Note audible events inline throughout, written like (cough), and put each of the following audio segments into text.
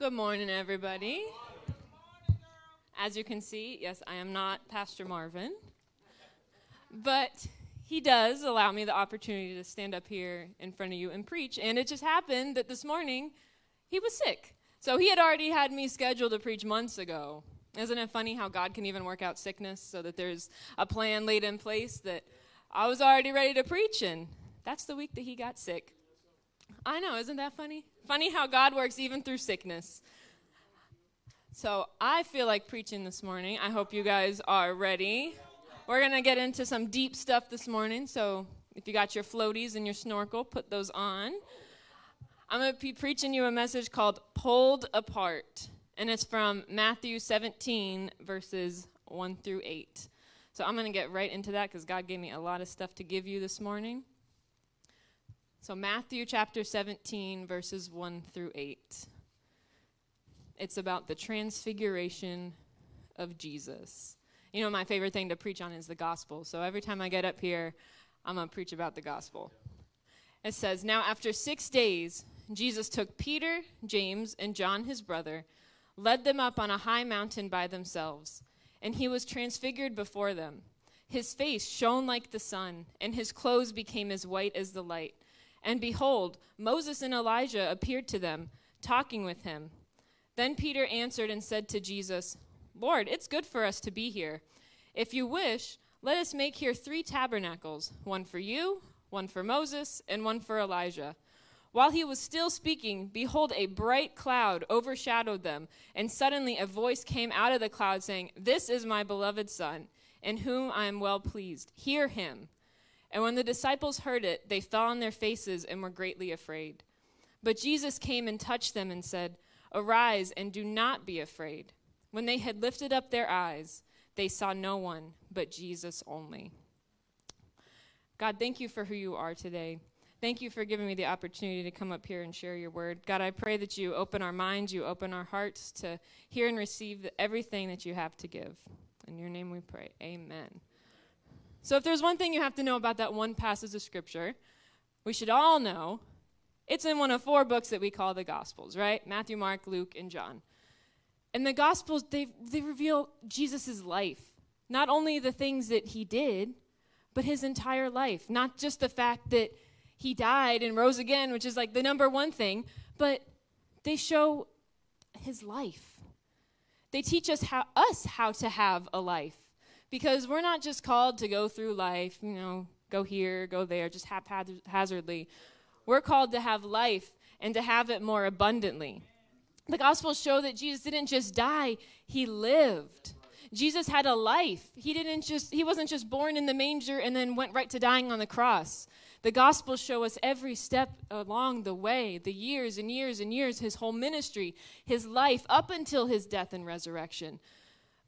Good morning, everybody. As you can see, yes, I am not Pastor Marvin, but he does allow me the opportunity to stand up here in front of you and preach. And it just happened that this morning he was sick. So he had already had me scheduled to preach months ago. Isn't it funny how God can even work out sickness so that there's a plan laid in place that I was already ready to preach, and that's the week that he got sick. I know, isn't that funny? Funny how God works even through sickness. So I feel like preaching this morning. I hope you guys are ready. We're going to get into some deep stuff this morning. So if you got your floaties and your snorkel, put those on. I'm going to be preaching you a message called Pulled Apart. And it's from Matthew 17, verses 1 through 8. So I'm going to get right into that because God gave me a lot of stuff to give you this morning. So, Matthew chapter 17, verses 1 through 8. It's about the transfiguration of Jesus. You know, my favorite thing to preach on is the gospel. So, every time I get up here, I'm going to preach about the gospel. It says, Now, after six days, Jesus took Peter, James, and John, his brother, led them up on a high mountain by themselves, and he was transfigured before them. His face shone like the sun, and his clothes became as white as the light. And behold, Moses and Elijah appeared to them, talking with him. Then Peter answered and said to Jesus, Lord, it's good for us to be here. If you wish, let us make here three tabernacles one for you, one for Moses, and one for Elijah. While he was still speaking, behold, a bright cloud overshadowed them, and suddenly a voice came out of the cloud saying, This is my beloved Son, in whom I am well pleased. Hear him. And when the disciples heard it, they fell on their faces and were greatly afraid. But Jesus came and touched them and said, Arise and do not be afraid. When they had lifted up their eyes, they saw no one but Jesus only. God, thank you for who you are today. Thank you for giving me the opportunity to come up here and share your word. God, I pray that you open our minds, you open our hearts to hear and receive everything that you have to give. In your name we pray. Amen. So, if there's one thing you have to know about that one passage of Scripture, we should all know it's in one of four books that we call the Gospels, right? Matthew, Mark, Luke, and John. And the Gospels, they, they reveal Jesus' life. Not only the things that he did, but his entire life. Not just the fact that he died and rose again, which is like the number one thing, but they show his life. They teach us how, us how to have a life because we're not just called to go through life, you know, go here, go there, just haphazardly. We're called to have life and to have it more abundantly. The Gospels show that Jesus didn't just die, he lived. Jesus had a life. He didn't just he wasn't just born in the manger and then went right to dying on the cross. The Gospels show us every step along the way, the years and years and years, his whole ministry, his life up until his death and resurrection.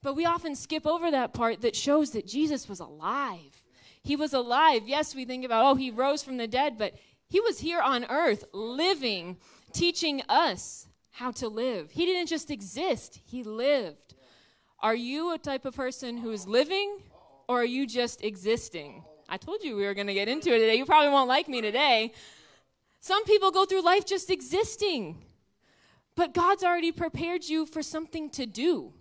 But we often skip over that part that shows that Jesus was alive. He was alive. Yes, we think about, oh, he rose from the dead, but he was here on earth living, teaching us how to live. He didn't just exist, he lived. Are you a type of person who is living or are you just existing? I told you we were going to get into it today. You probably won't like me today. Some people go through life just existing, but God's already prepared you for something to do.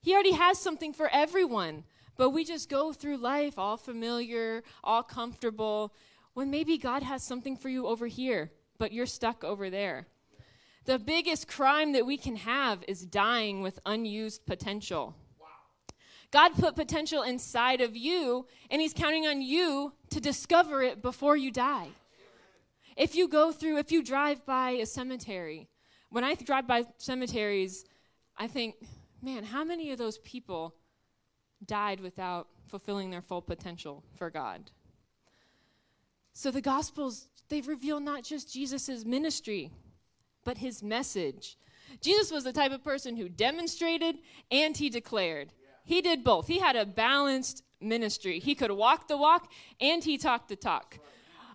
He already has something for everyone. But we just go through life all familiar, all comfortable, when maybe God has something for you over here, but you're stuck over there. The biggest crime that we can have is dying with unused potential. God put potential inside of you, and He's counting on you to discover it before you die. If you go through, if you drive by a cemetery, when I drive by cemeteries, I think, man, how many of those people died without fulfilling their full potential for God? So the Gospels, they reveal not just Jesus' ministry, but his message. Jesus was the type of person who demonstrated and he declared. He did both. He had a balanced ministry. He could walk the walk and he talked the talk.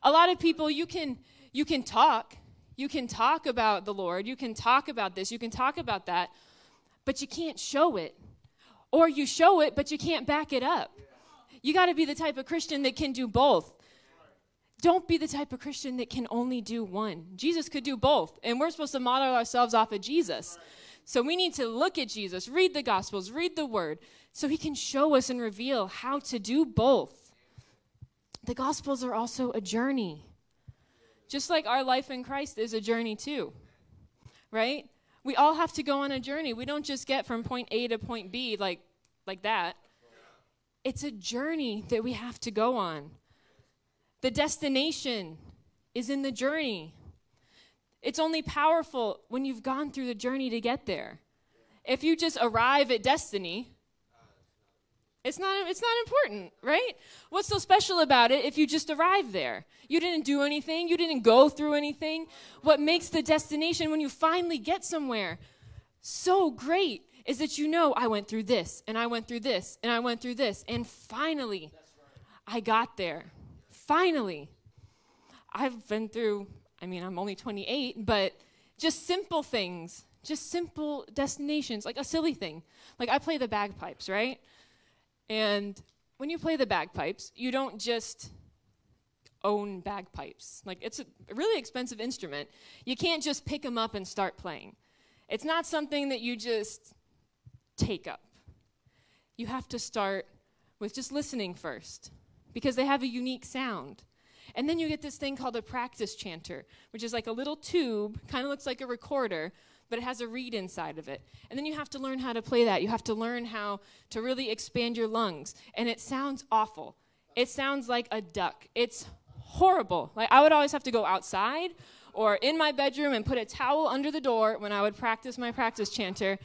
A lot of people you can you can talk. You can talk about the Lord. You can talk about this. You can talk about that but you can't show it. Or you show it, but you can't back it up. You got to be the type of Christian that can do both. don't be the type of Christian that can only do one. Jesus could do both, and we're supposed to model ourselves off of Jesus. So we need to look at Jesus, read the Gospels, read the Word, so he can show us and reveal how to do both. The Gospels are also a journey. Just like our life in Christ is a journey too, right? We all have to go on a journey. We don't just get from point A to point B like, like that. It's a journey that we have to go on. The destination is in the journey. It's only powerful when you've gone through the journey to get there. If you just arrive at destiny, it's not, it's not important, right? What's so special about it if you just arrive there? You didn't do anything, you didn't go through anything. What makes the destination when you finally get somewhere so great is that you know, I went through this, and I went through this, and I went through this, and finally, I got there. Finally. I've been through, I mean, I'm only 28, but just simple things, just simple destinations, like a silly thing. Like I play the bagpipes, right? And when you play the bagpipes, you don't just own bagpipes. Like it's a really expensive instrument. You can't just pick them up and start playing. It's not something that you just take up. You have to start with just listening first because they have a unique sound. And then you get this thing called a practice chanter, which is like a little tube, kind of looks like a recorder, but it has a reed inside of it. And then you have to learn how to play that. You have to learn how to really expand your lungs. And it sounds awful. It sounds like a duck. It's horrible. Like I would always have to go outside or in my bedroom and put a towel under the door when I would practice my practice chanter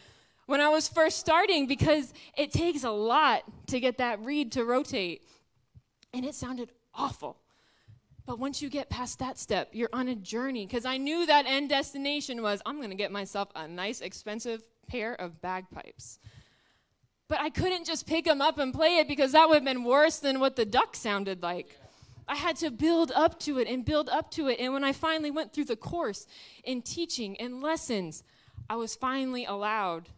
when I was first starting because it takes a lot to get that reed to rotate. And it sounded awful. But once you get past that step, you're on a journey. Because I knew that end destination was I'm going to get myself a nice, expensive pair of bagpipes. But I couldn't just pick them up and play it because that would have been worse than what the duck sounded like. I had to build up to it and build up to it. And when I finally went through the course in teaching and lessons, I was finally allowed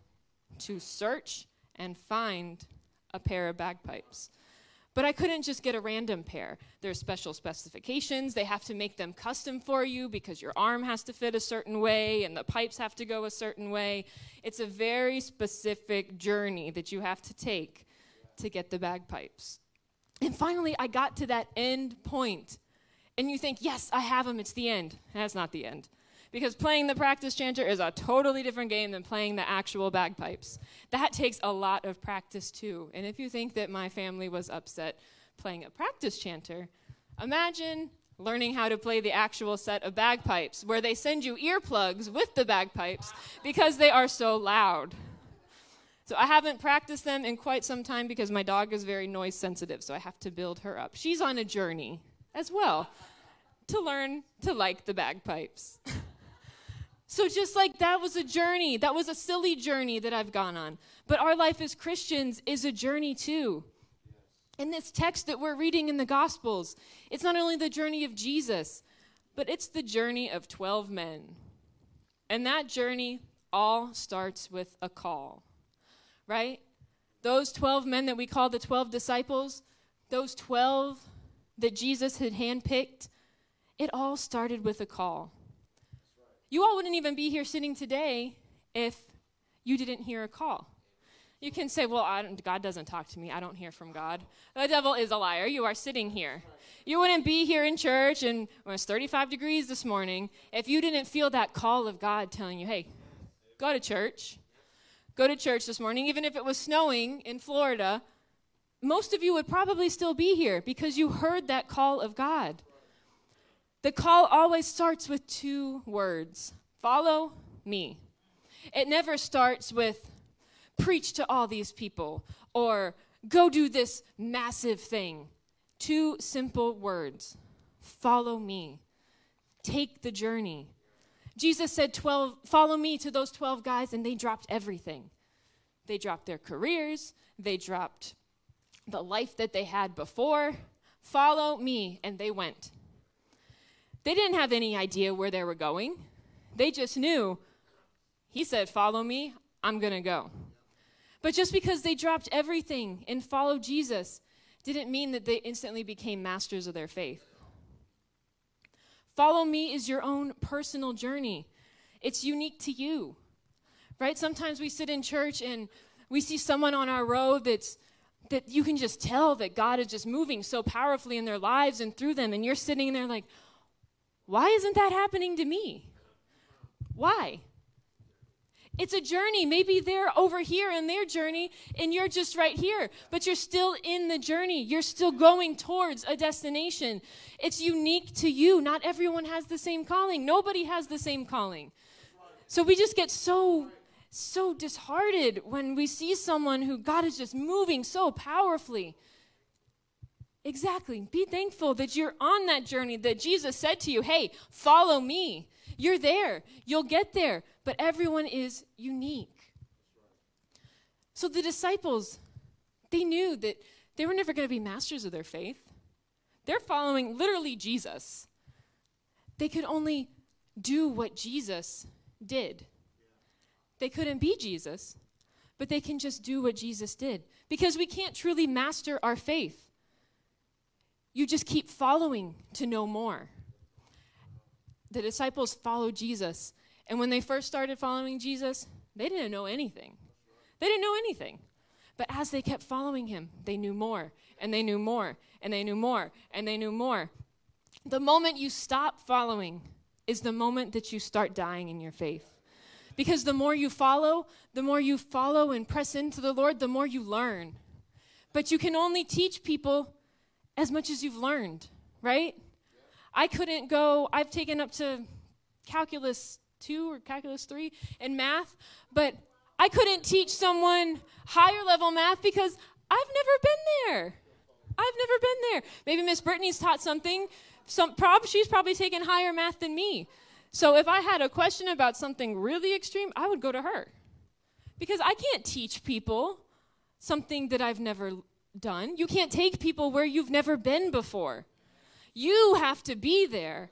to search and find a pair of bagpipes. But I couldn't just get a random pair. There's special specifications. They have to make them custom for you because your arm has to fit a certain way and the pipes have to go a certain way. It's a very specific journey that you have to take to get the bagpipes. And finally, I got to that end point. And you think, yes, I have them, it's the end. That's not the end because playing the practice chanter is a totally different game than playing the actual bagpipes. That takes a lot of practice too. And if you think that my family was upset playing a practice chanter, imagine learning how to play the actual set of bagpipes where they send you earplugs with the bagpipes because they are so loud. So I haven't practiced them in quite some time because my dog is very noise sensitive, so I have to build her up. She's on a journey as well to learn to like the bagpipes. (laughs) So, just like that was a journey, that was a silly journey that I've gone on. But our life as Christians is a journey too. In this text that we're reading in the Gospels, it's not only the journey of Jesus, but it's the journey of 12 men. And that journey all starts with a call, right? Those 12 men that we call the 12 disciples, those 12 that Jesus had handpicked, it all started with a call. You all wouldn't even be here sitting today if you didn't hear a call. You can say, Well, God doesn't talk to me. I don't hear from God. The devil is a liar. You are sitting here. You wouldn't be here in church and when it's 35 degrees this morning if you didn't feel that call of God telling you, Hey, go to church. Go to church this morning. Even if it was snowing in Florida, most of you would probably still be here because you heard that call of God. The call always starts with two words follow me. It never starts with preach to all these people or go do this massive thing. Two simple words follow me. Take the journey. Jesus said, 12, Follow me to those 12 guys, and they dropped everything. They dropped their careers, they dropped the life that they had before. Follow me, and they went. They didn't have any idea where they were going. They just knew, he said, Follow me, I'm going to go. But just because they dropped everything and followed Jesus didn't mean that they instantly became masters of their faith. Follow me is your own personal journey, it's unique to you. Right? Sometimes we sit in church and we see someone on our road that's that you can just tell that God is just moving so powerfully in their lives and through them and you're sitting there like why isn't that happening to me? Why? It's a journey. Maybe they're over here in their journey and you're just right here, but you're still in the journey. You're still going towards a destination. It's unique to you. Not everyone has the same calling, nobody has the same calling. So we just get so so disheartened when we see someone who God is just moving so powerfully. Exactly. Be thankful that you're on that journey, that Jesus said to you, hey, follow me. You're there. You'll get there. But everyone is unique. So the disciples, they knew that they were never going to be masters of their faith. They're following literally Jesus. They could only do what Jesus did. They couldn't be Jesus, but they can just do what Jesus did. Because we can't truly master our faith. You just keep following to know more. The disciples followed Jesus, and when they first started following Jesus, they didn't know anything. They didn't know anything. But as they kept following him, they knew more, and they knew more, and they knew more, and they knew more. The moment you stop following is the moment that you start dying in your faith. Because the more you follow, the more you follow and press into the Lord, the more you learn. But you can only teach people as much as you've learned, right? I couldn't go, I've taken up to calculus 2 or calculus 3 in math, but I couldn't teach someone higher level math because I've never been there. I've never been there. Maybe Miss Brittany's taught something. Some prob- she's probably taken higher math than me. So if I had a question about something really extreme, I would go to her. Because I can't teach people something that I've never done. You can't take people where you've never been before. You have to be there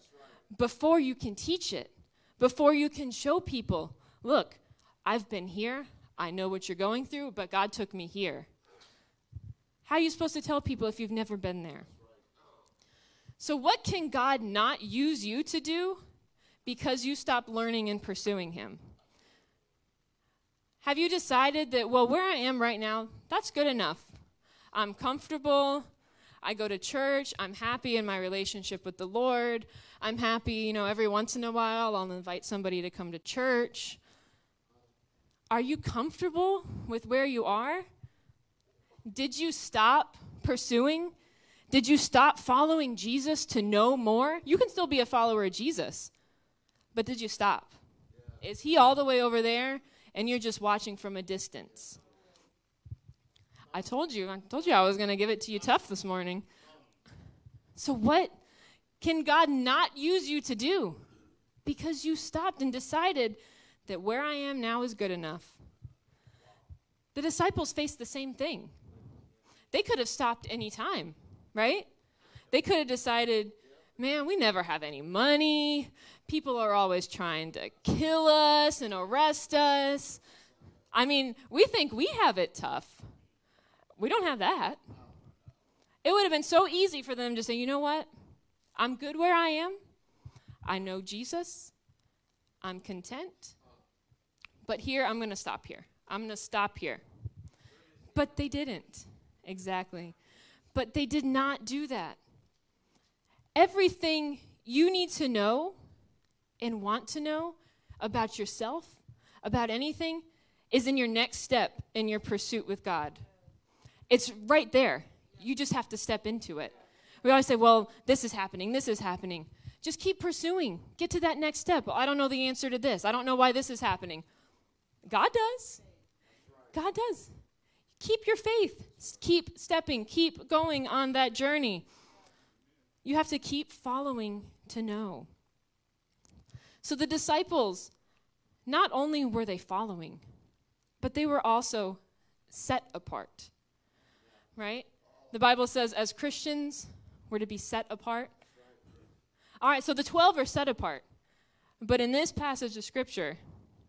before you can teach it, before you can show people, look, I've been here. I know what you're going through, but God took me here. How are you supposed to tell people if you've never been there? So, what can God not use you to do because you stop learning and pursuing Him? Have you decided that, well, where I am right now, that's good enough? I'm comfortable. I go to church. I'm happy in my relationship with the Lord. I'm happy, you know, every once in a while I'll invite somebody to come to church. Are you comfortable with where you are? Did you stop pursuing? Did you stop following Jesus to know more? You can still be a follower of Jesus, but did you stop? Is he all the way over there and you're just watching from a distance? I told you, I told you I was going to give it to you tough this morning. So, what can God not use you to do? Because you stopped and decided that where I am now is good enough. The disciples faced the same thing. They could have stopped any time, right? They could have decided, man, we never have any money. People are always trying to kill us and arrest us. I mean, we think we have it tough. We don't have that. It would have been so easy for them to say, you know what? I'm good where I am. I know Jesus. I'm content. But here, I'm going to stop here. I'm going to stop here. But they didn't. Exactly. But they did not do that. Everything you need to know and want to know about yourself, about anything, is in your next step in your pursuit with God. It's right there. You just have to step into it. We always say, well, this is happening, this is happening. Just keep pursuing. Get to that next step. I don't know the answer to this. I don't know why this is happening. God does. God does. Keep your faith. Keep stepping. Keep going on that journey. You have to keep following to know. So the disciples, not only were they following, but they were also set apart right? The Bible says as Christians, we're to be set apart. All right, so the 12 are set apart. But in this passage of Scripture,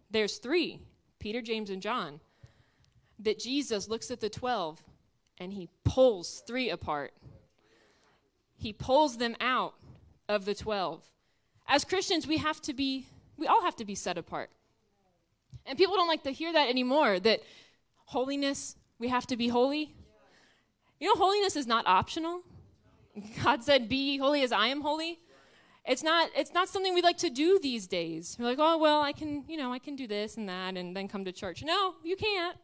there's three Peter, James, and John that Jesus looks at the 12 and he pulls three apart. He pulls them out of the 12 As Christians, we have to be, we all have to be set apart. And people don't like to hear that anymore that holiness, we have to be holy. You know, holiness is not optional. God said, Be holy as I am holy. It's not, it's not something we like to do these days. We're like, oh, well, I can, you know, I can do this and that and then come to church. No, you can't.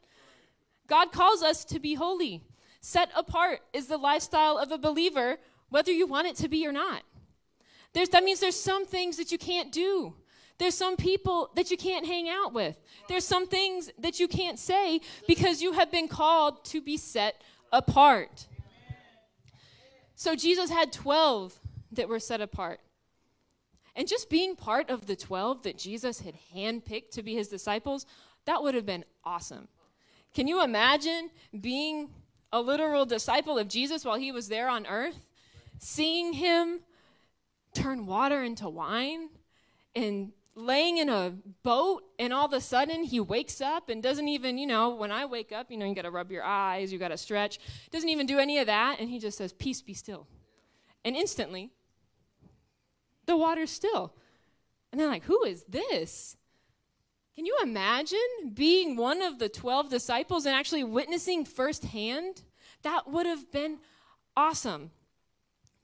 God calls us to be holy. Set apart is the lifestyle of a believer, whether you want it to be or not. There's, that means there's some things that you can't do. There's some people that you can't hang out with. There's some things that you can't say because you have been called to be set apart. So Jesus had 12 that were set apart. And just being part of the 12 that Jesus had handpicked to be his disciples, that would have been awesome. Can you imagine being a literal disciple of Jesus while he was there on earth? Seeing him turn water into wine and laying in a boat and all of a sudden he wakes up and doesn't even, you know, when I wake up, you know, you got to rub your eyes, you got to stretch. Doesn't even do any of that and he just says, "Peace be still." And instantly the water's still. And they're like, "Who is this?" Can you imagine being one of the 12 disciples and actually witnessing firsthand? That would have been awesome.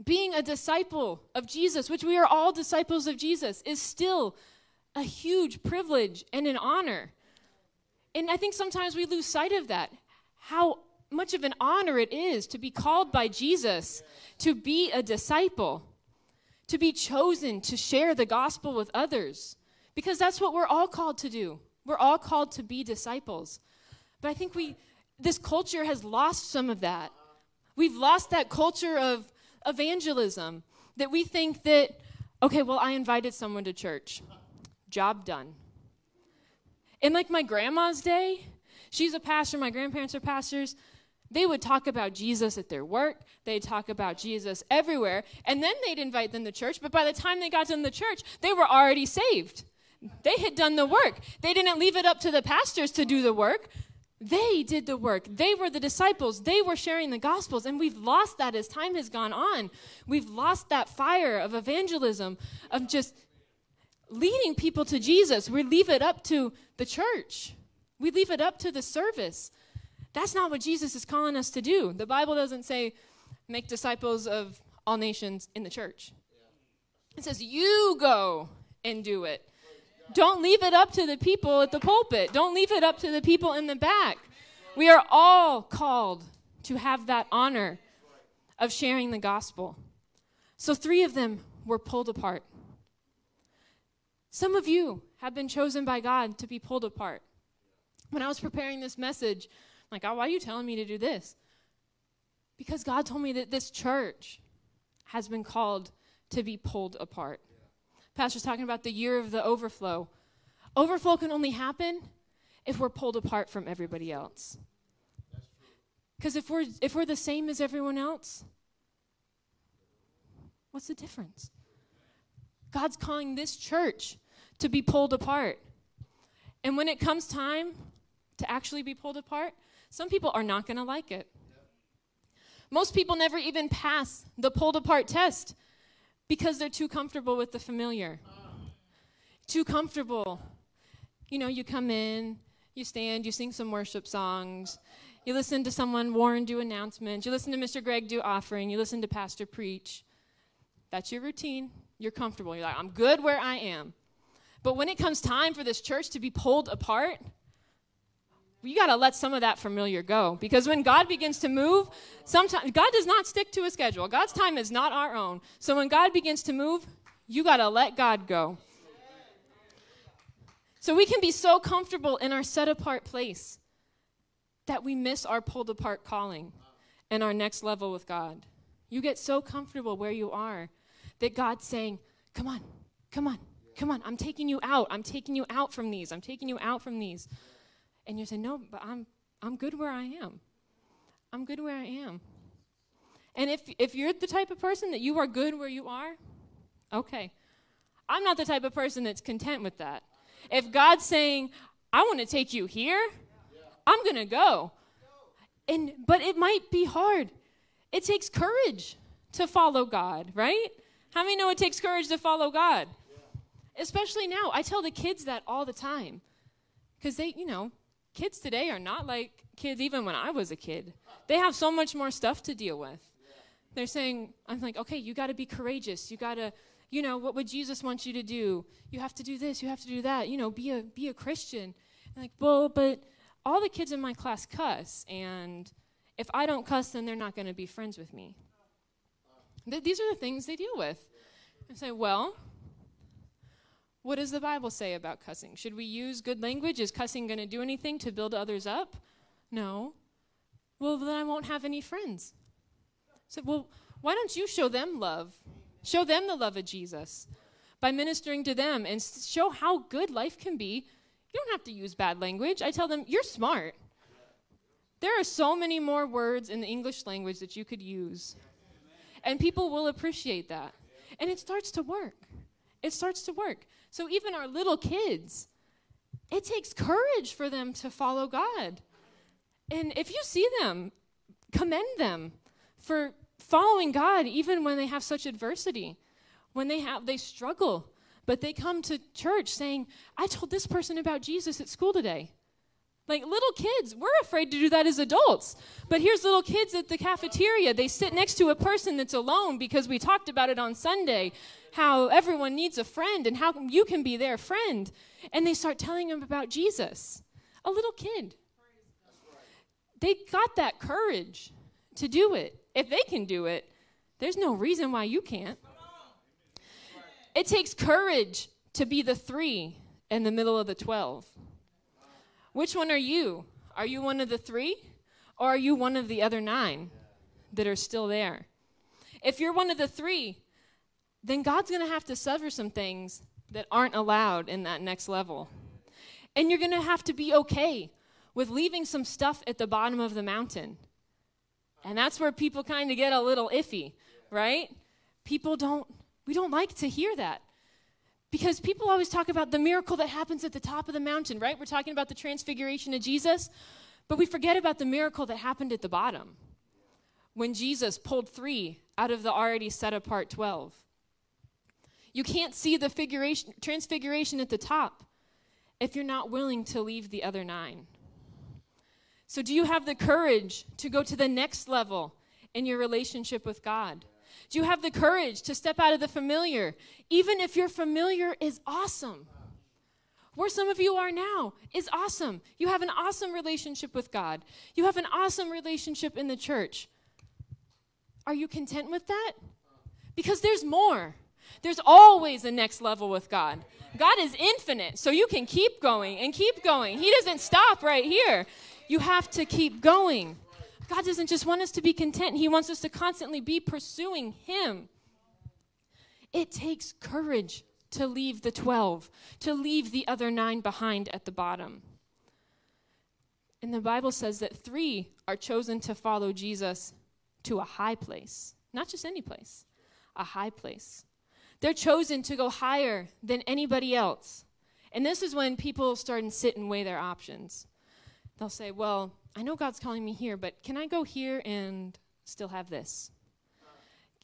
Being a disciple of Jesus, which we are all disciples of Jesus, is still a huge privilege and an honor. And I think sometimes we lose sight of that. How much of an honor it is to be called by Jesus, to be a disciple, to be chosen to share the gospel with others, because that's what we're all called to do. We're all called to be disciples. But I think we, this culture has lost some of that. We've lost that culture of evangelism that we think that, okay, well, I invited someone to church job done. In like my grandma's day, she's a pastor, my grandparents are pastors. They would talk about Jesus at their work, they'd talk about Jesus everywhere, and then they'd invite them to church. But by the time they got to the church, they were already saved. They had done the work. They didn't leave it up to the pastors to do the work. They did the work. They were the disciples. They were sharing the gospels. And we've lost that as time has gone on. We've lost that fire of evangelism, of just leading people to Jesus. We leave it up to the church, we leave it up to the service. That's not what Jesus is calling us to do. The Bible doesn't say, make disciples of all nations in the church. It says, you go and do it. Don't leave it up to the people at the pulpit. Don't leave it up to the people in the back. We are all called to have that honor of sharing the gospel. So, three of them were pulled apart. Some of you have been chosen by God to be pulled apart. When I was preparing this message, I'm like, oh, why are you telling me to do this? Because God told me that this church has been called to be pulled apart. Pastor's talking about the year of the overflow. Overflow can only happen if we're pulled apart from everybody else. Because if we're if we're the same as everyone else, what's the difference? God's calling this church to be pulled apart. And when it comes time to actually be pulled apart, some people are not going to like it. Most people never even pass the pulled apart test because they're too comfortable with the familiar. Too comfortable. You know, you come in, you stand, you sing some worship songs, you listen to someone, Warren, do announcements, you listen to Mr. Greg do offering, you listen to Pastor preach. That's your routine. You're comfortable. You're like, I'm good where I am. But when it comes time for this church to be pulled apart, you got to let some of that familiar go because when God begins to move, sometimes God does not stick to a schedule. God's time is not our own. So when God begins to move, you got to let God go. So we can be so comfortable in our set apart place that we miss our pulled apart calling and our next level with God. You get so comfortable where you are that God's saying, Come on, come on, Come on, I'm taking you out. I'm taking you out from these. I'm taking you out from these. And you're saying, No, but I'm I'm good where I am. I'm good where I am. And if if you're the type of person that you are good where you are, okay. I'm not the type of person that's content with that. If God's saying, I want to take you here, I'm going to go. And but it might be hard. It takes courage to follow God, right? How many know it takes courage to follow God? Especially now. I tell the kids that all the time. Because they, you know, kids today are not like kids even when I was a kid. They have so much more stuff to deal with. They're saying, I'm like, okay, you got to be courageous. You got to, you know, what would Jesus want you to do? You have to do this. You have to do that. You know, be a be a Christian. Like, well, but all the kids in my class cuss, and if I don't cuss, then they're not going to be friends with me. Th- these are the things they deal with. I say, well, what does the Bible say about cussing? Should we use good language? Is cussing going to do anything to build others up? No. Well, then I won't have any friends. So, well, why don't you show them love? Show them the love of Jesus by ministering to them and show how good life can be. You don't have to use bad language. I tell them, you're smart. There are so many more words in the English language that you could use. And people will appreciate that. And it starts to work. It starts to work. So even our little kids, it takes courage for them to follow God. And if you see them, commend them for following God even when they have such adversity. When they have they struggle, but they come to church saying, "I told this person about Jesus at school today." Like little kids, we're afraid to do that as adults. But here's little kids at the cafeteria. They sit next to a person that's alone because we talked about it on Sunday how everyone needs a friend and how you can be their friend. And they start telling them about Jesus. A little kid. They got that courage to do it. If they can do it, there's no reason why you can't. It takes courage to be the three in the middle of the 12. Which one are you? Are you one of the three? Or are you one of the other nine that are still there? If you're one of the three, then God's going to have to sever some things that aren't allowed in that next level. And you're going to have to be okay with leaving some stuff at the bottom of the mountain. And that's where people kind of get a little iffy, right? People don't, we don't like to hear that. Because people always talk about the miracle that happens at the top of the mountain, right? We're talking about the transfiguration of Jesus, but we forget about the miracle that happened at the bottom when Jesus pulled three out of the already set apart 12. You can't see the figuration, transfiguration at the top if you're not willing to leave the other nine. So, do you have the courage to go to the next level in your relationship with God? Do you have the courage to step out of the familiar, even if your familiar is awesome? Where some of you are now is awesome. You have an awesome relationship with God, you have an awesome relationship in the church. Are you content with that? Because there's more. There's always a next level with God. God is infinite, so you can keep going and keep going. He doesn't stop right here. You have to keep going. God doesn't just want us to be content, He wants us to constantly be pursuing Him. It takes courage to leave the 12, to leave the other nine behind at the bottom. And the Bible says that three are chosen to follow Jesus to a high place, not just any place, a high place. They're chosen to go higher than anybody else. And this is when people start and sit and weigh their options. They'll say, Well, I know God's calling me here, but can I go here and still have this?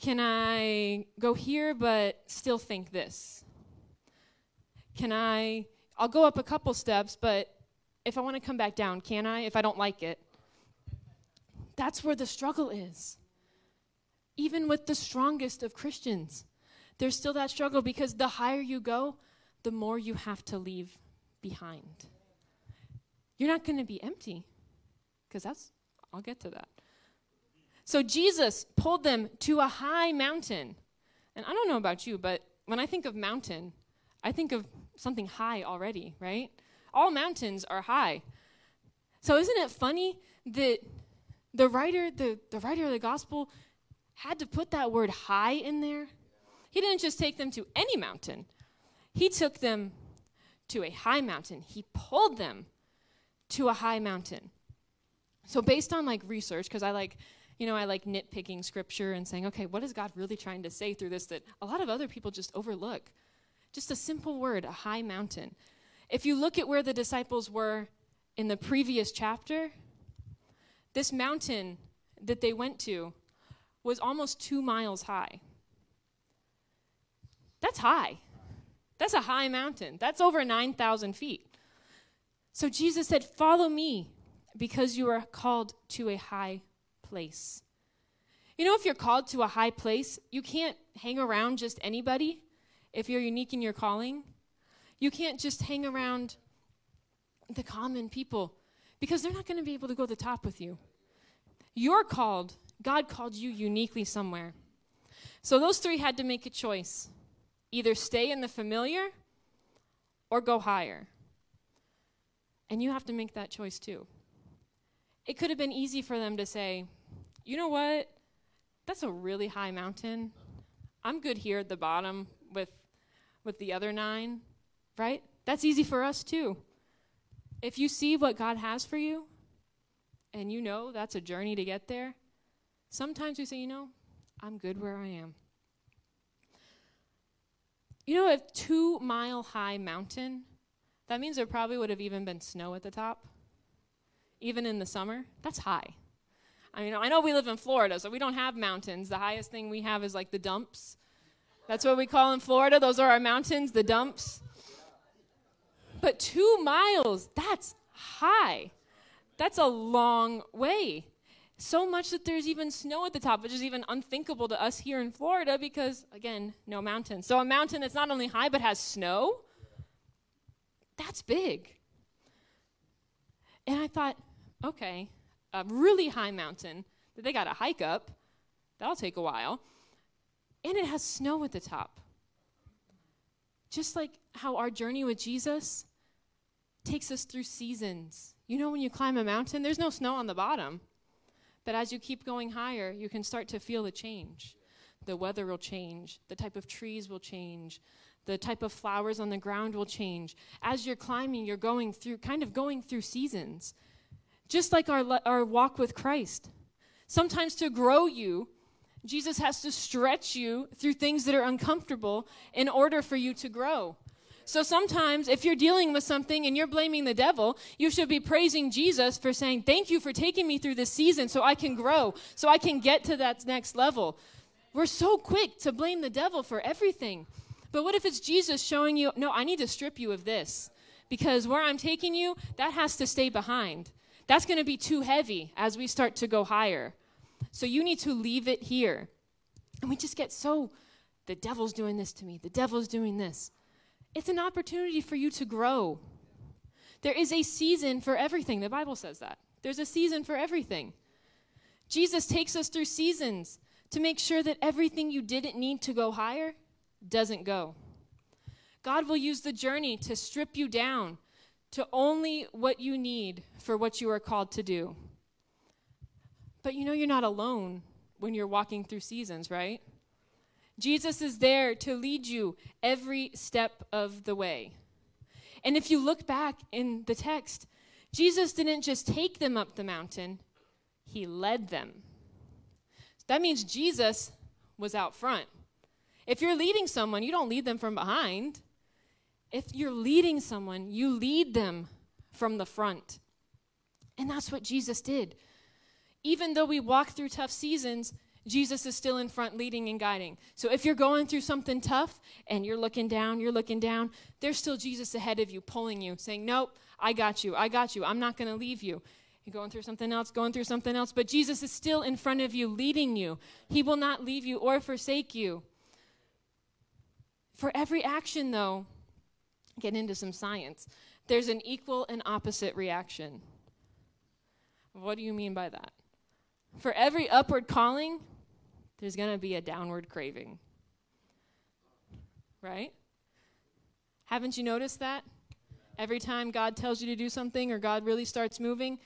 Can I go here but still think this? Can I I'll go up a couple steps, but if I want to come back down, can I if I don't like it? That's where the struggle is. Even with the strongest of Christians, there's still that struggle because the higher you go, the more you have to leave behind. You're not going to be empty because that's, I'll get to that. So Jesus pulled them to a high mountain. And I don't know about you, but when I think of mountain, I think of something high already, right? All mountains are high. So isn't it funny that the writer, the, the writer of the gospel had to put that word high in there? He didn't just take them to any mountain. He took them to a high mountain. He pulled them to a high mountain. So based on like research, because I like, you know, I like nitpicking scripture and saying, okay, what is God really trying to say through this that a lot of other people just overlook? Just a simple word, a high mountain. If you look at where the disciples were in the previous chapter, this mountain that they went to was almost two miles high. That's high. That's a high mountain. That's over 9,000 feet. So Jesus said, Follow me because you are called to a high place. You know, if you're called to a high place, you can't hang around just anybody if you're unique in your calling. You can't just hang around the common people because they're not going to be able to go to the top with you. You're called, God called you uniquely somewhere. So those three had to make a choice either stay in the familiar or go higher. And you have to make that choice too. It could have been easy for them to say, you know what? That's a really high mountain. I'm good here at the bottom with, with the other nine, right? That's easy for us too. If you see what God has for you and you know that's a journey to get there, sometimes we say, you know, I'm good where I am. You know, a two mile high mountain, that means there probably would have even been snow at the top, even in the summer. That's high. I mean, I know we live in Florida, so we don't have mountains. The highest thing we have is like the dumps. That's what we call in Florida. Those are our mountains, the dumps. But two miles, that's high. That's a long way so much that there's even snow at the top, which is even unthinkable to us here in Florida because, again, no mountains. So a mountain that's not only high but has snow, that's big. And I thought, okay, a really high mountain that they got to hike up, that'll take a while. And it has snow at the top. Just like how our journey with Jesus takes us through seasons. You know, when you climb a mountain, there's no snow on the bottom. But as you keep going higher, you can start to feel the change. The weather will change, the type of trees will change, the type of flowers on the ground will change. As you're climbing, you're going through, kind of going through seasons. Just like our, our walk with Christ. Sometimes to grow you, Jesus has to stretch you through things that are uncomfortable in order for you to grow. So sometimes, if you're dealing with something and you're blaming the devil, you should be praising Jesus for saying, Thank you for taking me through this season so I can grow, so I can get to that next level. We're so quick to blame the devil for everything. But what if it's Jesus showing you, No, I need to strip you of this? Because where I'm taking you, that has to stay behind. That's going to be too heavy as we start to go higher. So you need to leave it here. And we just get so, the devil's doing this to me, the devil's doing this. It's an opportunity for you to grow. There is a season for everything. The Bible says that. There's a season for everything. Jesus takes us through seasons to make sure that everything you didn't need to go higher doesn't go. God will use the journey to strip you down to only what you need for what you are called to do. But you know you're not alone when you're walking through seasons, right? Jesus is there to lead you every step of the way. And if you look back in the text, Jesus didn't just take them up the mountain, he led them. That means Jesus was out front. If you're leading someone, you don't lead them from behind. If you're leading someone, you lead them from the front. And that's what Jesus did. Even though we walk through tough seasons, Jesus is still in front leading and guiding. So if you're going through something tough and you're looking down, you're looking down, there's still Jesus ahead of you, pulling you, saying, Nope, I got you, I got you, I'm not going to leave you. You're going through something else, going through something else, but Jesus is still in front of you, leading you. He will not leave you or forsake you. For every action, though, get into some science, there's an equal and opposite reaction. What do you mean by that? For every upward calling, there's going to be a downward craving. Right? Haven't you noticed that? Every time God tells you to do something or God really starts moving,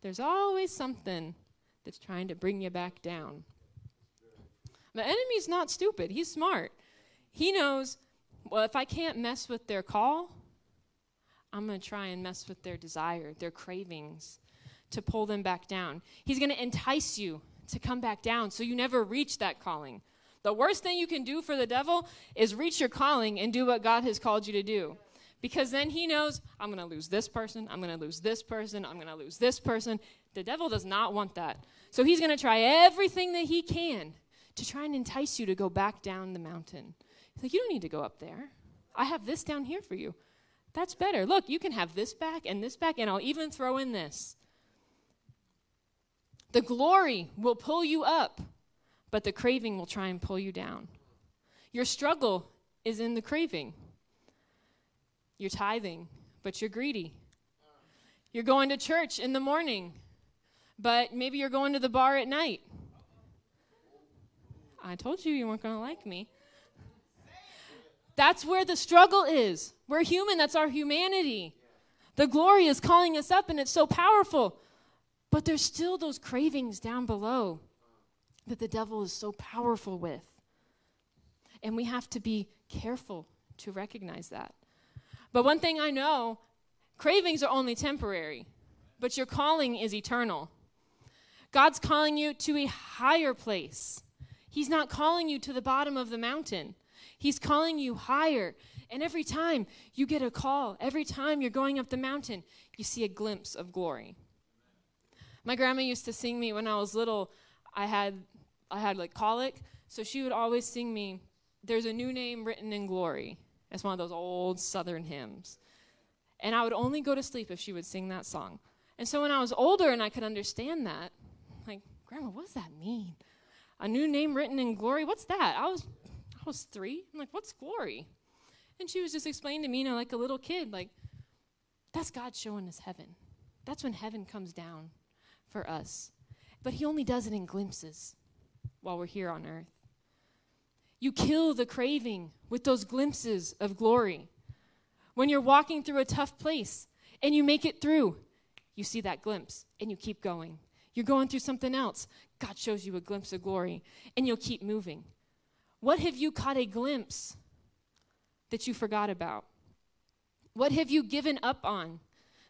there's always something that's trying to bring you back down. The enemy's not stupid, he's smart. He knows, well, if I can't mess with their call, I'm going to try and mess with their desire, their cravings, to pull them back down. He's going to entice you to come back down so you never reach that calling. The worst thing you can do for the devil is reach your calling and do what God has called you to do. Because then he knows, I'm going to lose this person, I'm going to lose this person, I'm going to lose this person. The devil does not want that. So he's going to try everything that he can to try and entice you to go back down the mountain. He's like, You don't need to go up there. I have this down here for you. That's better. Look, you can have this back and this back, and I'll even throw in this. The glory will pull you up, but the craving will try and pull you down. Your struggle is in the craving. You're tithing, but you're greedy. You're going to church in the morning, but maybe you're going to the bar at night. I told you you weren't going to like me. That's where the struggle is. We're human, that's our humanity. The glory is calling us up, and it's so powerful. But there's still those cravings down below that the devil is so powerful with. And we have to be careful to recognize that. But one thing I know cravings are only temporary, but your calling is eternal. God's calling you to a higher place. He's not calling you to the bottom of the mountain, He's calling you higher. And every time you get a call, every time you're going up the mountain, you see a glimpse of glory. My grandma used to sing me when I was little. I had I had like colic, so she would always sing me there's a new name written in glory. It's one of those old southern hymns. And I would only go to sleep if she would sing that song. And so when I was older and I could understand that, like, Grandma, what does that mean? A new name written in glory? What's that? I was I was three. I'm like, what's glory? And she was just explaining to me, you know, like a little kid, like, that's God showing us heaven. That's when heaven comes down for us. But he only does it in glimpses while we're here on earth. You kill the craving with those glimpses of glory. When you're walking through a tough place and you make it through, you see that glimpse and you keep going. You're going through something else. God shows you a glimpse of glory and you'll keep moving. What have you caught a glimpse that you forgot about? What have you given up on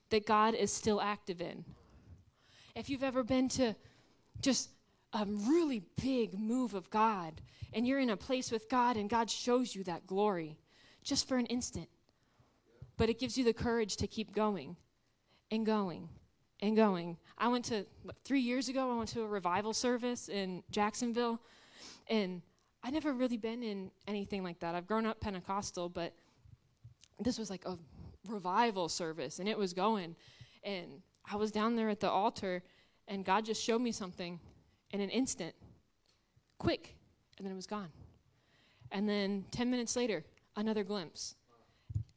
that God is still active in? If you've ever been to just a really big move of God and you're in a place with God and God shows you that glory just for an instant. But it gives you the courage to keep going and going and going. I went to, three years ago, I went to a revival service in Jacksonville, and I'd never really been in anything like that. I've grown up Pentecostal, but this was like a revival service, and it was going. And I was down there at the altar, and God just showed me something in an instant, quick, and then it was gone. And then 10 minutes later, another glimpse.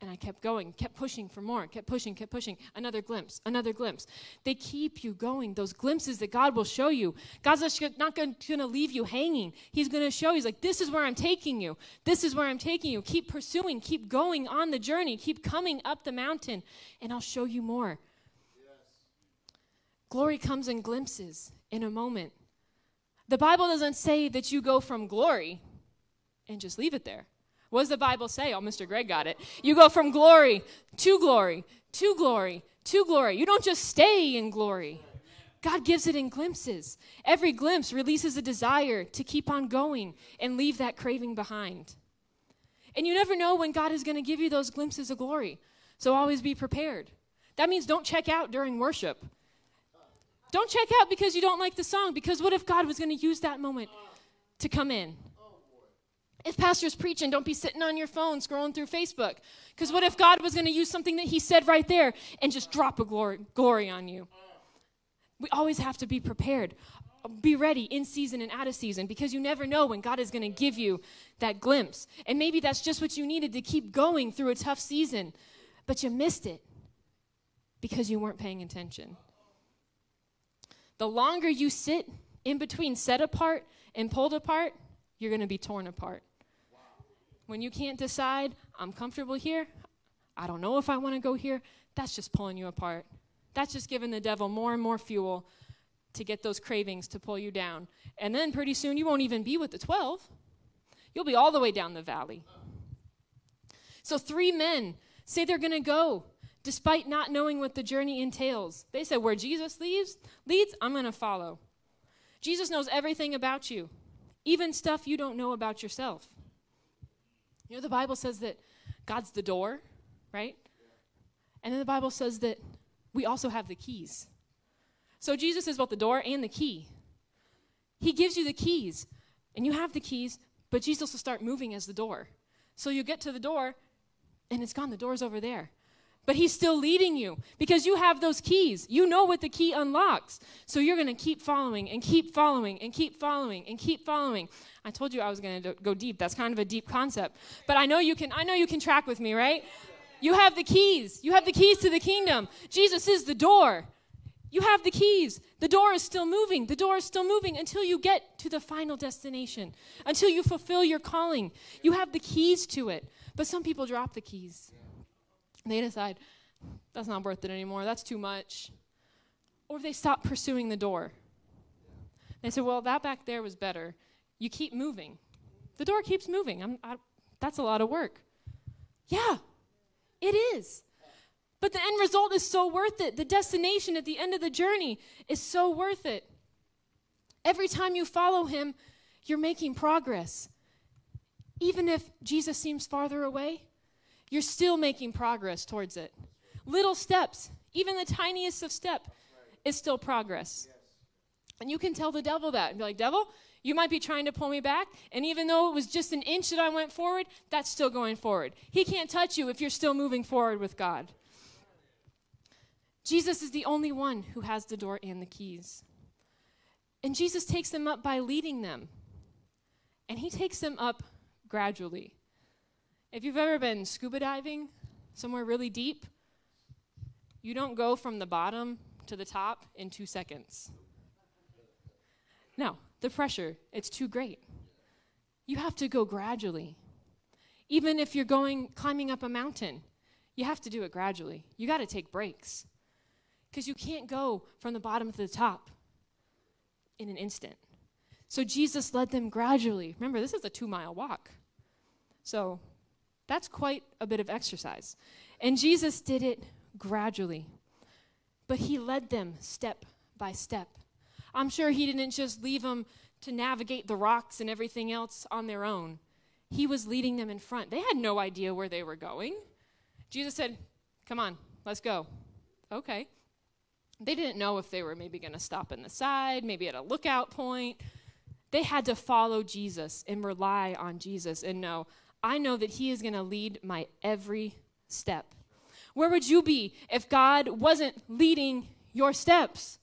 And I kept going, kept pushing for more, kept pushing, kept pushing. Another glimpse, another glimpse. They keep you going, those glimpses that God will show you. God's not going to leave you hanging. He's going to show you, He's like, this is where I'm taking you. This is where I'm taking you. Keep pursuing, keep going on the journey, keep coming up the mountain, and I'll show you more. Glory comes in glimpses, in a moment. The Bible doesn't say that you go from glory and just leave it there. What does the Bible say? Oh, Mr. Greg got it. You go from glory to glory to glory to glory. You don't just stay in glory. God gives it in glimpses. Every glimpse releases a desire to keep on going and leave that craving behind. And you never know when God is going to give you those glimpses of glory. So always be prepared. That means don't check out during worship. Don't check out because you don't like the song, because what if God was going to use that moment to come in? If pastor's preaching, don't be sitting on your phone scrolling through Facebook. Because what if God was going to use something that he said right there and just drop a glory, glory on you? We always have to be prepared. Be ready in season and out of season because you never know when God is going to give you that glimpse. And maybe that's just what you needed to keep going through a tough season, but you missed it because you weren't paying attention. The longer you sit in between set apart and pulled apart, you're going to be torn apart. When you can't decide, I'm comfortable here, I don't know if I want to go here, that's just pulling you apart. That's just giving the devil more and more fuel to get those cravings to pull you down. And then pretty soon you won't even be with the 12. You'll be all the way down the valley. So, three men say they're going to go despite not knowing what the journey entails. They said, Where Jesus leads, leads, I'm going to follow. Jesus knows everything about you, even stuff you don't know about yourself. You know, the Bible says that God's the door, right? And then the Bible says that we also have the keys. So Jesus is both the door and the key. He gives you the keys, and you have the keys, but Jesus will start moving as the door. So you get to the door, and it's gone. The door's over there. But he's still leading you because you have those keys. You know what the key unlocks. So you're going to keep following and keep following and keep following and keep following. I told you I was going to go deep. That's kind of a deep concept. But I know you can I know you can track with me, right? You have the keys. You have the keys to the kingdom. Jesus is the door. You have the keys. The door is still moving. The door is still moving until you get to the final destination, until you fulfill your calling. You have the keys to it. But some people drop the keys. They decide, that's not worth it anymore. That's too much. Or they stop pursuing the door. They say, well, that back there was better. You keep moving. The door keeps moving. I, that's a lot of work. Yeah, it is. But the end result is so worth it. The destination at the end of the journey is so worth it. Every time you follow him, you're making progress. Even if Jesus seems farther away, you're still making progress towards it. Little steps, even the tiniest of step, is still progress. And you can tell the devil that and be like, Devil, you might be trying to pull me back, and even though it was just an inch that I went forward, that's still going forward. He can't touch you if you're still moving forward with God. Jesus is the only one who has the door and the keys. And Jesus takes them up by leading them. And he takes them up gradually. If you've ever been scuba diving somewhere really deep, you don't go from the bottom to the top in two seconds. No, the pressure, it's too great. You have to go gradually. Even if you're going climbing up a mountain, you have to do it gradually. You got to take breaks because you can't go from the bottom to the top in an instant. So Jesus led them gradually. Remember, this is a two mile walk. So that's quite a bit of exercise. And Jesus did it gradually, but he led them step by step. I'm sure he didn't just leave them to navigate the rocks and everything else on their own. He was leading them in front. They had no idea where they were going. Jesus said, Come on, let's go. Okay. They didn't know if they were maybe going to stop in the side, maybe at a lookout point. They had to follow Jesus and rely on Jesus and know, I know that He is going to lead my every step. Where would you be if God wasn't leading your steps?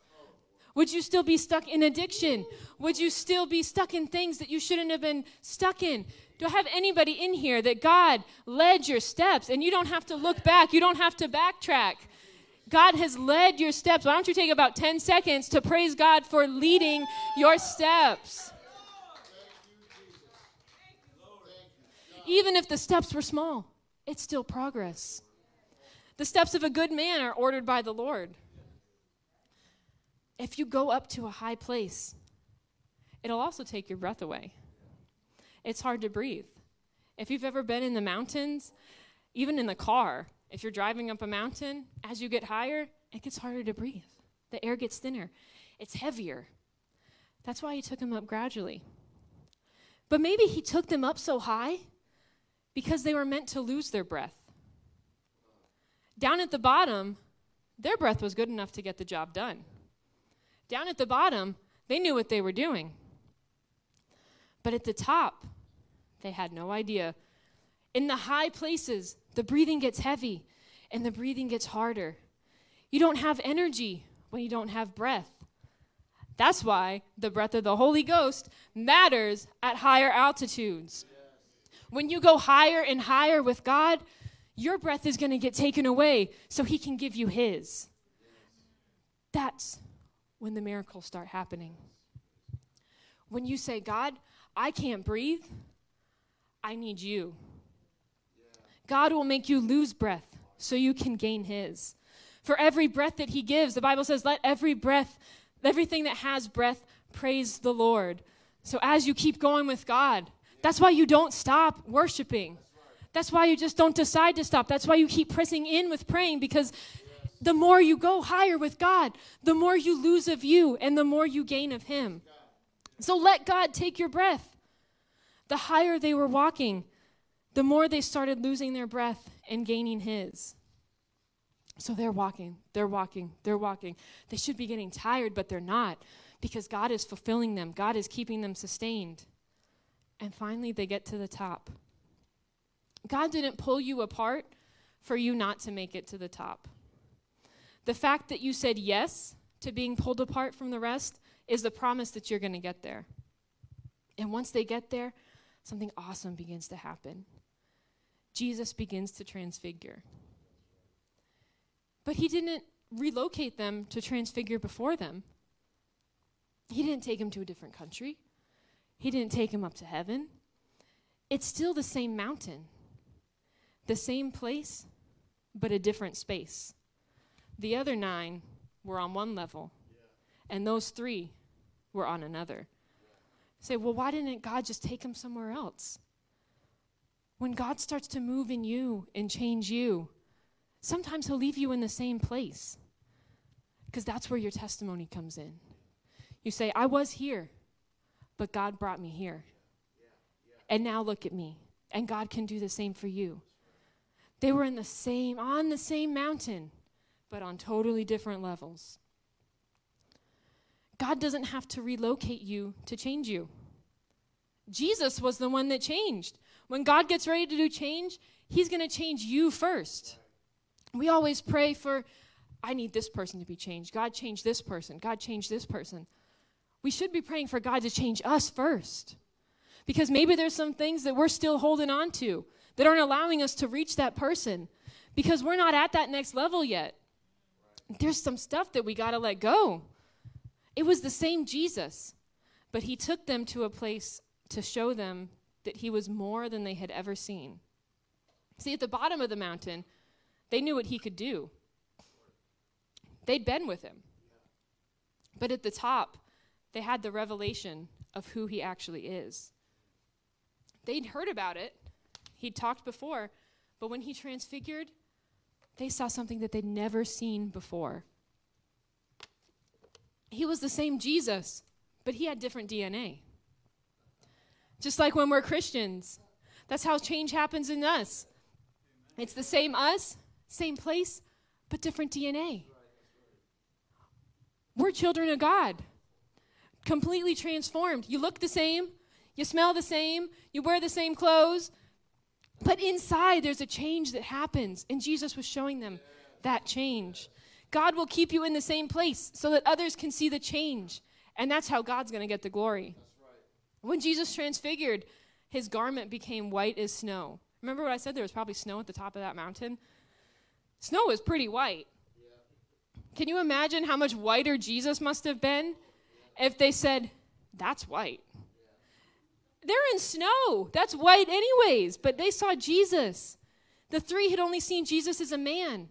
Would you still be stuck in addiction? Would you still be stuck in things that you shouldn't have been stuck in? Do I have anybody in here that God led your steps and you don't have to look back? You don't have to backtrack. God has led your steps. Why don't you take about 10 seconds to praise God for leading your steps? Even if the steps were small, it's still progress. The steps of a good man are ordered by the Lord. If you go up to a high place, it'll also take your breath away. It's hard to breathe. If you've ever been in the mountains, even in the car, if you're driving up a mountain, as you get higher, it gets harder to breathe. The air gets thinner, it's heavier. That's why he took them up gradually. But maybe he took them up so high because they were meant to lose their breath. Down at the bottom, their breath was good enough to get the job done. Down at the bottom, they knew what they were doing. But at the top, they had no idea. In the high places, the breathing gets heavy and the breathing gets harder. You don't have energy when you don't have breath. That's why the breath of the Holy Ghost matters at higher altitudes. When you go higher and higher with God, your breath is going to get taken away so He can give you His. That's when the miracles start happening. When you say, God, I can't breathe, I need you. God will make you lose breath so you can gain His. For every breath that He gives, the Bible says, let every breath, everything that has breath, praise the Lord. So as you keep going with God, that's why you don't stop worshiping. That's why you just don't decide to stop. That's why you keep pressing in with praying because the more you go higher with God, the more you lose of you and the more you gain of Him. So let God take your breath. The higher they were walking, the more they started losing their breath and gaining his. So they're walking, they're walking, they're walking. They should be getting tired, but they're not because God is fulfilling them, God is keeping them sustained. And finally, they get to the top. God didn't pull you apart for you not to make it to the top. The fact that you said yes to being pulled apart from the rest is the promise that you're going to get there. And once they get there, something awesome begins to happen. Jesus begins to transfigure. But he didn't relocate them to transfigure before them. He didn't take them to a different country. He didn't take him up to heaven. It's still the same mountain, the same place, but a different space. The other nine were on one level, and those three were on another. Say, well, why didn't God just take him somewhere else? When God starts to move in you and change you, sometimes He'll leave you in the same place because that's where your testimony comes in. You say, I was here, but God brought me here. And now look at me. And God can do the same for you. They were in the same, on the same mountain, but on totally different levels. God doesn't have to relocate you to change you. Jesus was the one that changed. When God gets ready to do change, He's going to change you first. We always pray for, I need this person to be changed. God, change this person. God, change this person. We should be praying for God to change us first. Because maybe there's some things that we're still holding on to that aren't allowing us to reach that person because we're not at that next level yet. There's some stuff that we got to let go. It was the same Jesus, but he took them to a place to show them that he was more than they had ever seen. See, at the bottom of the mountain, they knew what he could do, they'd been with him. But at the top, they had the revelation of who he actually is. They'd heard about it, he'd talked before, but when he transfigured, they saw something that they'd never seen before. He was the same Jesus, but he had different DNA. Just like when we're Christians, that's how change happens in us. It's the same us, same place, but different DNA. We're children of God, completely transformed. You look the same, you smell the same, you wear the same clothes, but inside there's a change that happens. And Jesus was showing them that change. God will keep you in the same place so that others can see the change. And that's how God's going to get the glory. When Jesus transfigured, his garment became white as snow. Remember what I said? There was probably snow at the top of that mountain. Snow was pretty white. Can you imagine how much whiter Jesus must have been if they said, That's white? They're in snow. That's white, anyways. But they saw Jesus. The three had only seen Jesus as a man.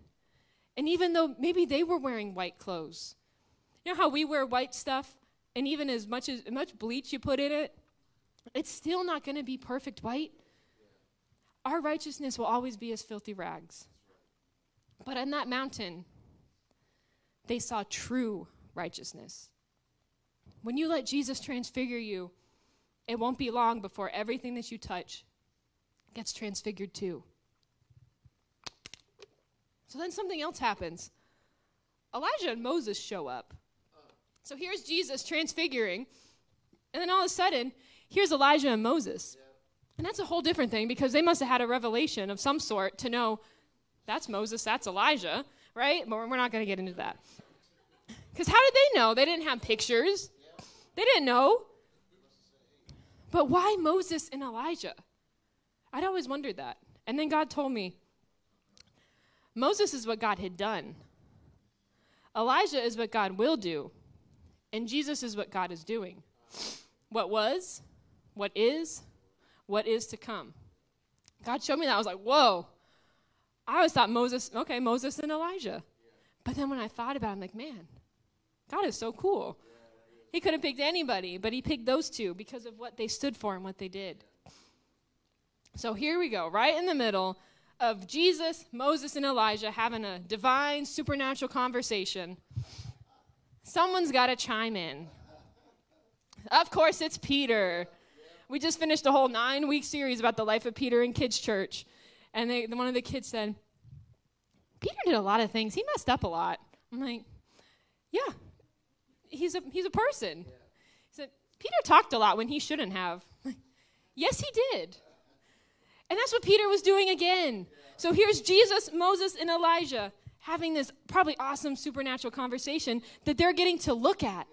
And even though maybe they were wearing white clothes, you know how we wear white stuff, and even as much as much bleach you put in it, it's still not going to be perfect white. Our righteousness will always be as filthy rags. But on that mountain, they saw true righteousness. When you let Jesus transfigure you, it won't be long before everything that you touch gets transfigured too. So then something else happens. Elijah and Moses show up. So here's Jesus transfiguring, and then all of a sudden, here's Elijah and Moses. And that's a whole different thing because they must have had a revelation of some sort to know that's Moses, that's Elijah, right? But we're not going to get into that. Because how did they know? They didn't have pictures, they didn't know. But why Moses and Elijah? I'd always wondered that. And then God told me Moses is what God had done, Elijah is what God will do, and Jesus is what God is doing. What was, what is, what is to come. God showed me that. I was like, whoa. I always thought Moses, okay, Moses and Elijah. But then when I thought about it, I'm like, man, God is so cool. He could have picked anybody, but he picked those two because of what they stood for and what they did. So here we go, right in the middle of Jesus, Moses, and Elijah having a divine, supernatural conversation. Someone's got to chime in. Of course, it's Peter. We just finished a whole nine week series about the life of Peter in kids' church. And they, one of the kids said, Peter did a lot of things. He messed up a lot. I'm like, yeah, he's a, he's a person. Yeah. He said, Peter talked a lot when he shouldn't have. (laughs) yes, he did. And that's what Peter was doing again. Yeah. So here's Jesus, Moses, and Elijah having this probably awesome supernatural conversation that they're getting to look at.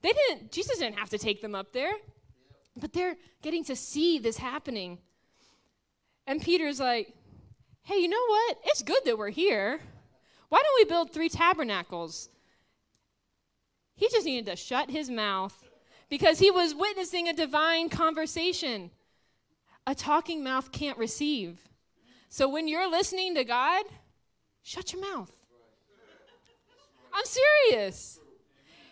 They didn't, Jesus didn't have to take them up there, but they're getting to see this happening. And Peter's like, hey, you know what? It's good that we're here. Why don't we build three tabernacles? He just needed to shut his mouth because he was witnessing a divine conversation. A talking mouth can't receive. So when you're listening to God, shut your mouth. I'm serious.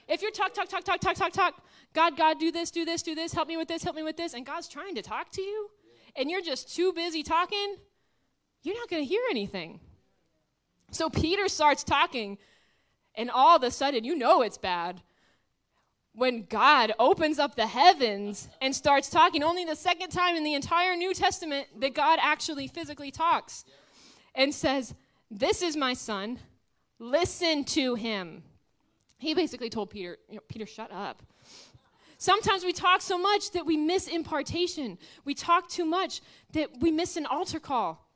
If you're talk, talk, talk, talk, talk, talk, talk, God, God, do this, do this, do this, help me with this, help me with this, and God's trying to talk to you, and you're just too busy talking, you're not going to hear anything. So Peter starts talking, and all of a sudden, you know it's bad. When God opens up the heavens and starts talking, only the second time in the entire New Testament that God actually physically talks and says, This is my son, listen to him. He basically told Peter, you know, Peter, shut up. Sometimes we talk so much that we miss impartation. We talk too much that we miss an altar call.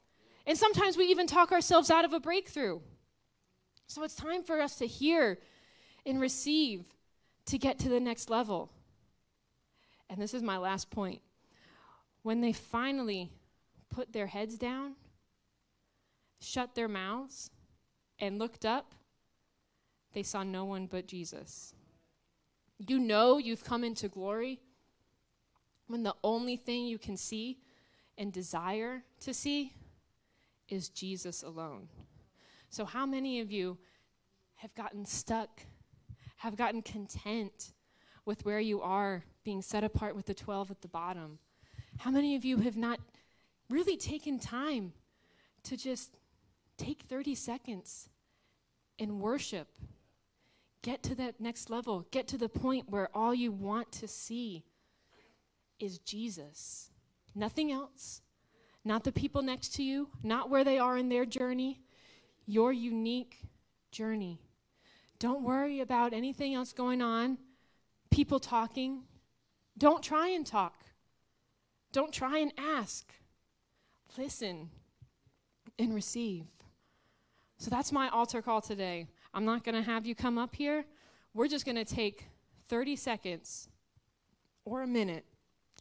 And sometimes we even talk ourselves out of a breakthrough. So it's time for us to hear and receive to get to the next level. And this is my last point. When they finally put their heads down, shut their mouths, and looked up, they saw no one but Jesus. You know you've come into glory when the only thing you can see and desire to see is Jesus alone. So, how many of you have gotten stuck, have gotten content with where you are, being set apart with the 12 at the bottom? How many of you have not really taken time to just take 30 seconds and worship? Get to that next level. Get to the point where all you want to see is Jesus. Nothing else not the people next to you, not where they are in their journey, your unique journey. Don't worry about anything else going on, people talking. Don't try and talk. Don't try and ask. Listen and receive. So that's my altar call today. I'm not going to have you come up here. We're just going to take 30 seconds or a minute,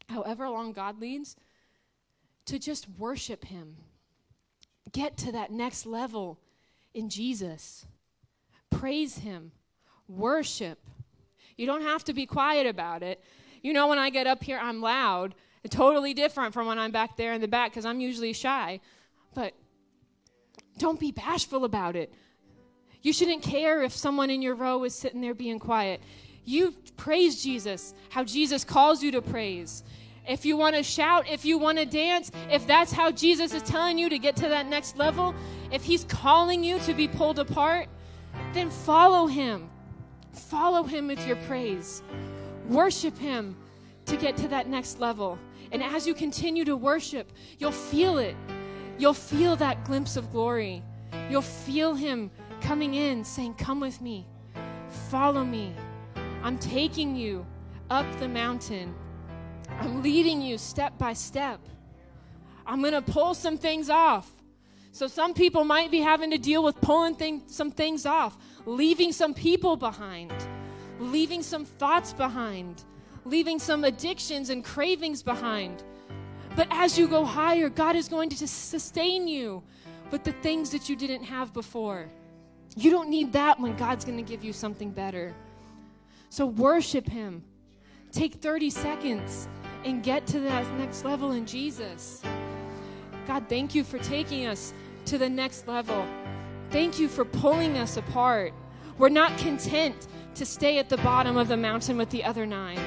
however long God leads, to just worship Him. Get to that next level in Jesus. Praise Him. Worship. You don't have to be quiet about it. You know, when I get up here, I'm loud. Totally different from when I'm back there in the back because I'm usually shy. But don't be bashful about it. You shouldn't care if someone in your row is sitting there being quiet. You praise Jesus, how Jesus calls you to praise if you want to shout, if you want to dance, if that's how Jesus is telling you to get to that next level, if He's calling you to be pulled apart, then follow Him. Follow Him with your praise. Worship Him to get to that next level. And as you continue to worship, you'll feel it. You'll feel that glimpse of glory. You'll feel Him coming in saying, Come with me, follow me. I'm taking you up the mountain. I'm leading you step by step. I'm going to pull some things off. So some people might be having to deal with pulling thing, some things off, leaving some people behind, leaving some thoughts behind, leaving some addictions and cravings behind. But as you go higher, God is going to sustain you with the things that you didn't have before. You don't need that when God's going to give you something better. So worship Him. Take 30 seconds and get to that next level in Jesus. God, thank you for taking us to the next level. Thank you for pulling us apart. We're not content to stay at the bottom of the mountain with the other nine.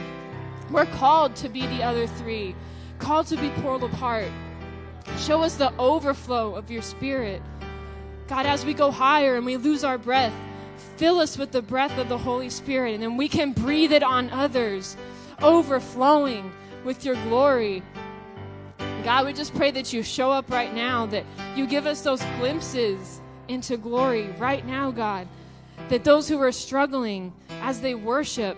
We're called to be the other three, called to be pulled apart. Show us the overflow of your spirit. God, as we go higher and we lose our breath, fill us with the breath of the Holy Spirit, and then we can breathe it on others, overflowing with your glory. God, we just pray that you show up right now, that you give us those glimpses into glory right now, God. That those who are struggling as they worship,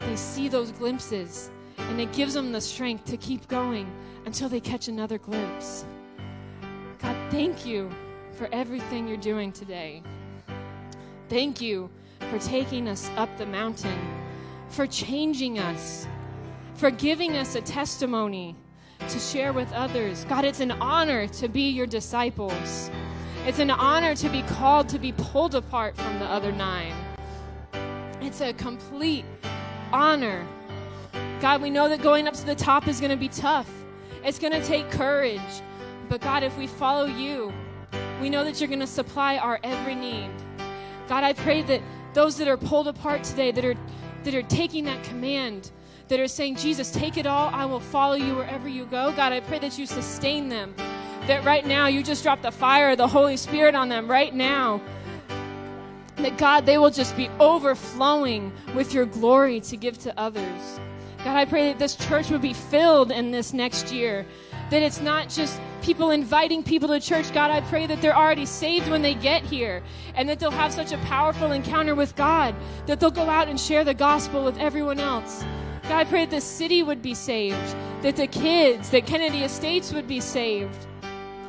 they see those glimpses and it gives them the strength to keep going until they catch another glimpse. God, thank you for everything you're doing today. Thank you for taking us up the mountain, for changing us, for giving us a testimony to share with others. God, it's an honor to be your disciples. It's an honor to be called to be pulled apart from the other nine. It's a complete honor. God, we know that going up to the top is going to be tough. It's going to take courage. But God, if we follow you, we know that you're going to supply our every need. God, I pray that those that are pulled apart today, that are that are taking that command, that are saying, Jesus, take it all, I will follow you wherever you go. God, I pray that you sustain them. That right now you just drop the fire of the Holy Spirit on them right now. That God, they will just be overflowing with your glory to give to others. God, I pray that this church would be filled in this next year. That it's not just people inviting people to church. God, I pray that they're already saved when they get here and that they'll have such a powerful encounter with God that they'll go out and share the gospel with everyone else. God, I pray that the city would be saved, that the kids, that Kennedy Estates would be saved,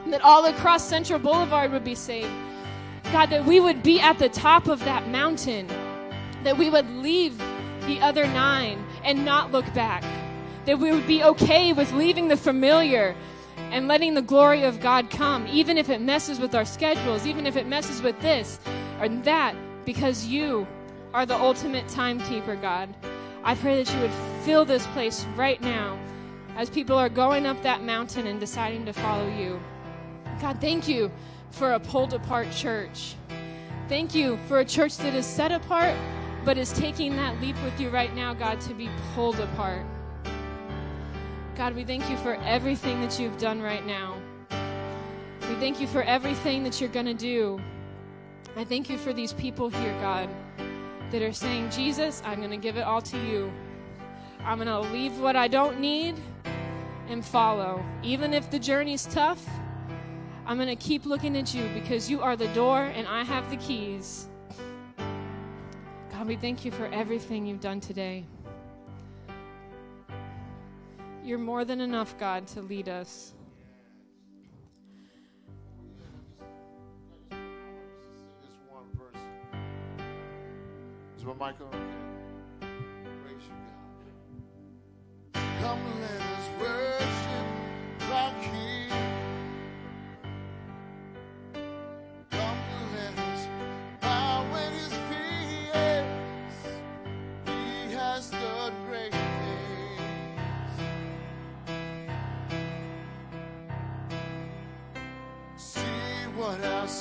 that all across Central Boulevard would be saved. God, that we would be at the top of that mountain, that we would leave the other nine and not look back, that we would be okay with leaving the familiar and letting the glory of God come, even if it messes with our schedules, even if it messes with this or that, because you are the ultimate timekeeper, God. I pray that you would fill this place right now as people are going up that mountain and deciding to follow you. God, thank you for a pulled apart church. Thank you for a church that is set apart, but is taking that leap with you right now, God, to be pulled apart. God, we thank you for everything that you've done right now. We thank you for everything that you're going to do. I thank you for these people here, God, that are saying, Jesus, I'm going to give it all to you. I'm going to leave what I don't need and follow. Even if the journey's tough, I'm going to keep looking at you because you are the door and I have the keys. God, we thank you for everything you've done today. You're more than enough, God, to lead us. Is my mic? Praise you, God. Come, let us worship King.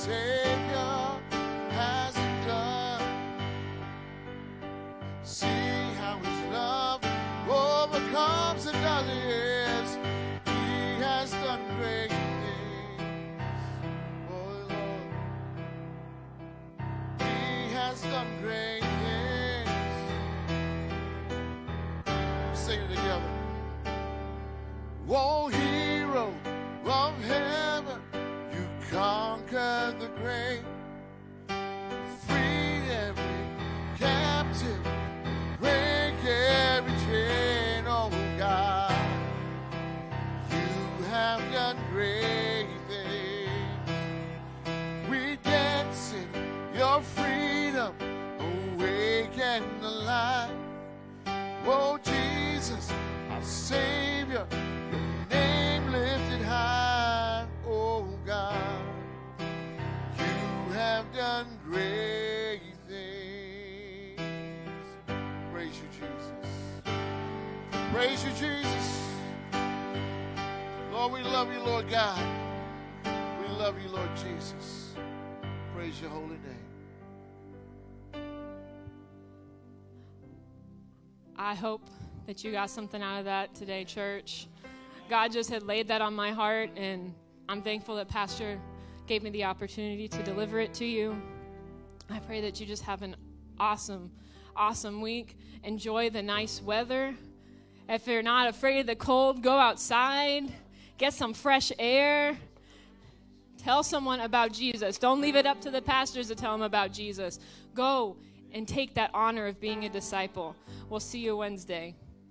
What I hope that you got something out of that today, church. God just had laid that on my heart, and I'm thankful that Pastor gave me the opportunity to deliver it to you. I pray that you just have an awesome, awesome week. Enjoy the nice weather. If you're not afraid of the cold, go outside, get some fresh air. Tell someone about Jesus. Don't leave it up to the pastors to tell them about Jesus. Go and take that honor of being a disciple. We'll see you Wednesday.